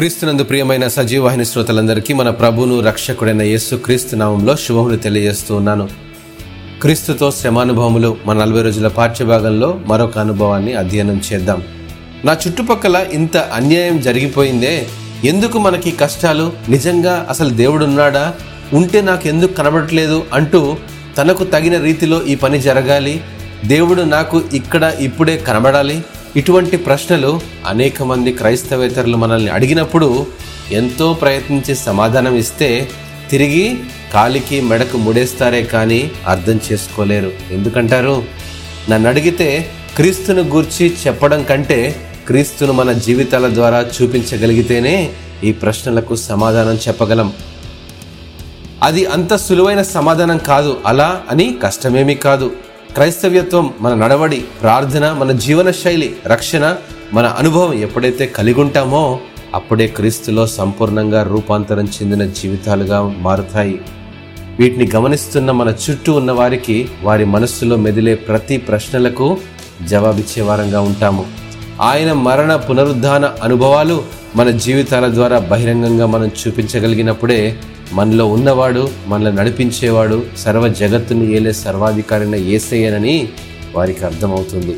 క్రీస్తునందు ప్రియమైన సజీవాహిని శ్రోతలందరికీ మన ప్రభును రక్షకుడైన యేసు క్రీస్తు నామంలో శుభములు తెలియజేస్తూ ఉన్నాను. క్రీస్తుతో శ్రమానుభవములు మన నలభై రోజుల పాఠ్యభాగంలో మరొక అనుభవాన్ని అధ్యయనం చేద్దాం. నా చుట్టుపక్కల ఇంత అన్యాయం జరిగిపోయిందే ఎందుకు మనకి కష్టాలు? నిజంగా అసలు దేవుడున్నాడా? ఉంటే నాకు ఎందుకు కనబడట్లేదు అంటూ తనకు తగిన రీతిలో ఈ పని జరగాలి? దేవుడు నాకు ఇక్కడ ఇప్పుడే కనబడాలి? ఇటువంటి ప్రశ్నలు అనేక మంది క్రైస్తవేతరులు మనల్ని అడిగినప్పుడు ఎంతో ప్రయత్నించి సమాధానం ఇస్తే తిరిగి కాలికి మెడకు ముడేస్తారే కానీ అర్థం చేసుకోలేరు. ఎందుకంటారు? నన్ను అడిగితే క్రీస్తును గూర్చి చెప్పడం కంటే క్రీస్తును మన జీవితాల ద్వారా చూపించగలిగితేనే ఈ ప్రశ్నలకు సమాధానం చెప్పగలం. అది అంత సులువైన సమాధానం కాదు. అలా అని కష్టమేమీ కాదు. క్రైస్తవ్యత్వం మన నడవడి ప్రార్థన మన జీవన శైలి రక్షణ మన అనుభవం ఎప్పుడైతే కలిగి ఉంటామో అప్పుడే క్రీస్తులో సంపూర్ణంగా రూపాంతరం చెందిన జీవితాలుగా మారుతాయి. వీటిని గమనిస్తున్న మన చుట్టూ ఉన్న వారికి వారి మనస్సులో మెదిలే ప్రతి ప్రశ్నలకు జవాబిచ్చే వారంగా ఉంటాము. ఆయన మరణ పునరుద్ధాన అనుభవాలు మన జీవితాల ద్వారా బహిరంగంగా మనం చూపించగలిగినప్పుడే మనలో ఉన్నవాడు మనల్ని నడిపించేవాడు సర్వ జగత్తును ఏలే సర్వాధికారిన ఏసయ్యనని వారికి అర్థమవుతుంది.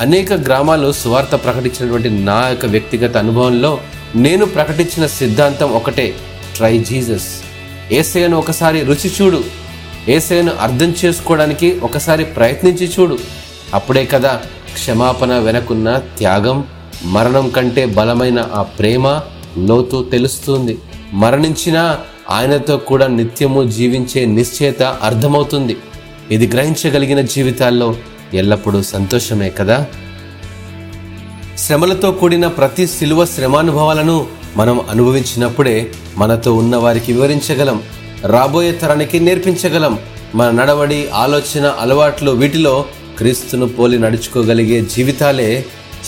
అనేక గ్రామాలు సువార్త ప్రకటించినటువంటి నా యొక్క వ్యక్తిగత అనుభవంలో నేను ప్రకటించిన సిద్ధాంతం ఒకటే ట్రై జీసస్ ఏసయ్యను ఒకసారి రుచి చూడు. ఏసయ్యను అర్థం చేసుకోవడానికి ఒకసారి ప్రయత్నించి చూడు. అప్పుడే కదా క్షమాపణ వెనకున్న త్యాగం మరణం కంటే బలమైన ఆ ప్రేమ లోతు తెలుస్తుంది. మరణించినా ఆయనతో కూడా నిత్యము జీవించే నిశ్చయత అర్థమవుతుంది. ఇది గ్రహించగలిగిన జీవితాల్లో ఎల్లప్పుడూ సంతోషమే కదా? శ్రమలతో కూడిన ప్రతి శిలువ శ్రమానుభవాలను మనం అనుభవించినప్పుడే మనతో ఉన్న వారికి వివరించగలం. రాబోయే తరానికి నేర్పించగలం. మన నడవడి ఆలోచన అలవాట్లు వీటిలో క్రీస్తును పోలి నడుచుకోగలిగే జీవితాలే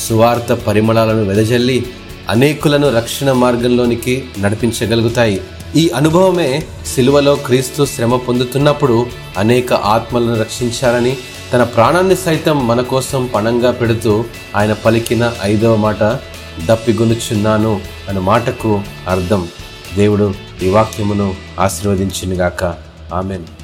సువార్త పరిమళాలను వెదజల్లి అనేకులను రక్షణ మార్గంలోనికి నడిపించగలుగుతాయి. ఈ అనుభవమే సిలువలో క్రీస్తు శ్రమ పొందుతున్నప్పుడు అనేక ఆత్మలను రక్షించాలని తన ప్రాణాన్ని సైతం మన కోసం పణంగా పెడుతూ ఆయన పలికిన ఐదవ మాట దప్పిగొనుచున్నాను అనే మాటకు అర్థం. దేవుడు ఈ వాక్యమును ఆశీర్వదించినగాక. ఆమెను.